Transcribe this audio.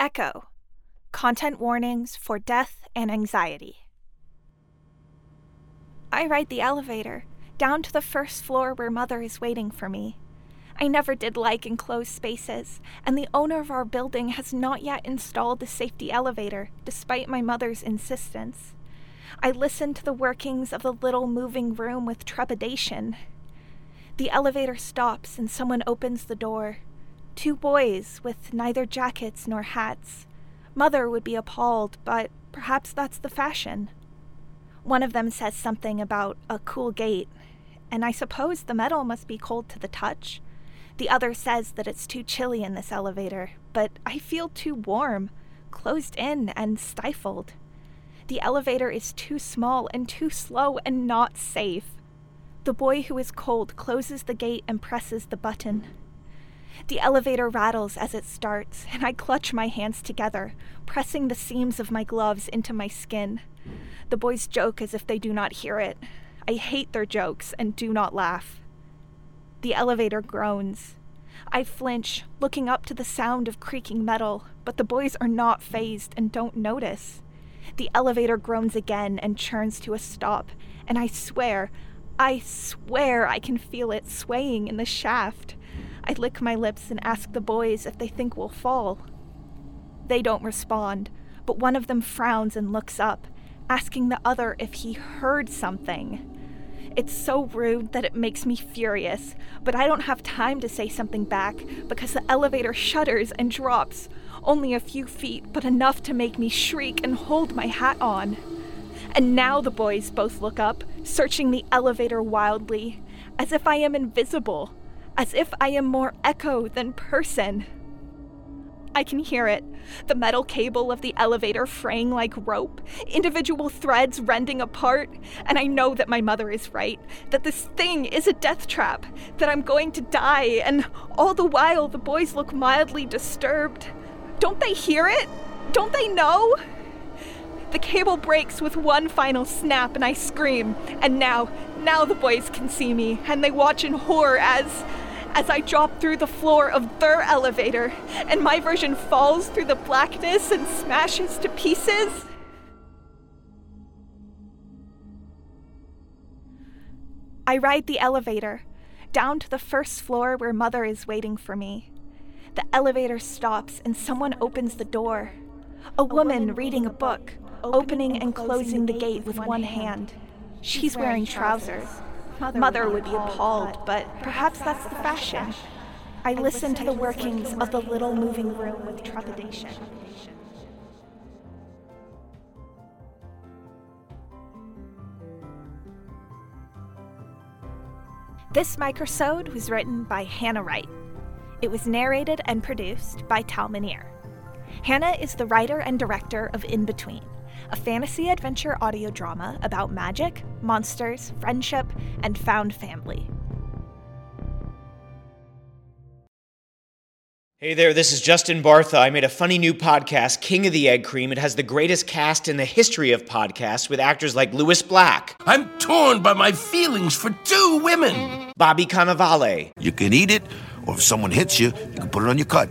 Echo Content Warnings for Death and Anxiety. I ride the elevator down to the first floor where Mother is waiting for me. I never did like enclosed spaces, and the owner of our building has not yet installed the safety elevator, despite my mother's insistence. I listen to the workings of the little moving room with trepidation. The elevator stops and someone opens the door. Two boys with neither jackets nor hats. Mother would be appalled, but perhaps that's the fashion. One of them says something about a cool gate, and I suppose the metal must be cold to the touch. The other says that it's too chilly in this elevator, but I feel too warm, closed in and stifled. The elevator is too small and too slow and not safe. The boy who is cold closes the gate and presses the button. The elevator rattles as it starts, and I clutch my hands together, pressing the seams of my gloves into my skin. The boys joke as if they do not hear it. I hate their jokes and do not laugh. The elevator groans. I flinch, looking up to the sound of creaking metal, but the boys are not fazed and don't notice. The elevator groans again and churns to a stop, and I swear, I swear I can feel it swaying in the shaft. I lick my lips and ask the boys if they think we'll fall. They don't respond, but one of them frowns and looks up, asking the other if he heard something. It's so rude that it makes me furious, but I don't have time to say something back because the elevator shudders and drops, only a few feet, but enough to make me shriek and hold my hat on. And now the boys both look up, searching the elevator wildly, as if I am invisible, as if I am more echo than person. I can hear it the metal cable of the elevator fraying like rope, individual threads rending apart, and I know that my mother is right, that this thing is a death trap, that I'm going to die, and all the while the boys look mildly disturbed. Don't they hear it? Don't they know? The cable breaks with one final snap, and I scream. And now, now the boys can see me, and they watch in horror as as I drop through the floor of their elevator, and my version falls through the blackness and smashes to pieces. I ride the elevator down to the first floor where Mother is waiting for me. The elevator stops and someone opens the door. A woman reading a book, opening and closing the gate with one hand. She's wearing trousers. Mother would be appalled, but perhaps that's the fashion. I listen to the workings of the little moving room with trepidation. This microsode was written by Hannah Wright. It was narrated and produced by Tal Minear. Hannah is the writer and director of Inn Between, a fantasy adventure audio drama about magic, monsters, friendship, and found family. Hey there, this is Justin Bartha. I made a funny new podcast, King of the Egg Cream. It has the greatest cast in the history of podcasts with actors like Lewis Black. I'm torn by my feelings for two women. Bobby Cannavale. You can eat it, or if someone hits you, you can put it on your cut.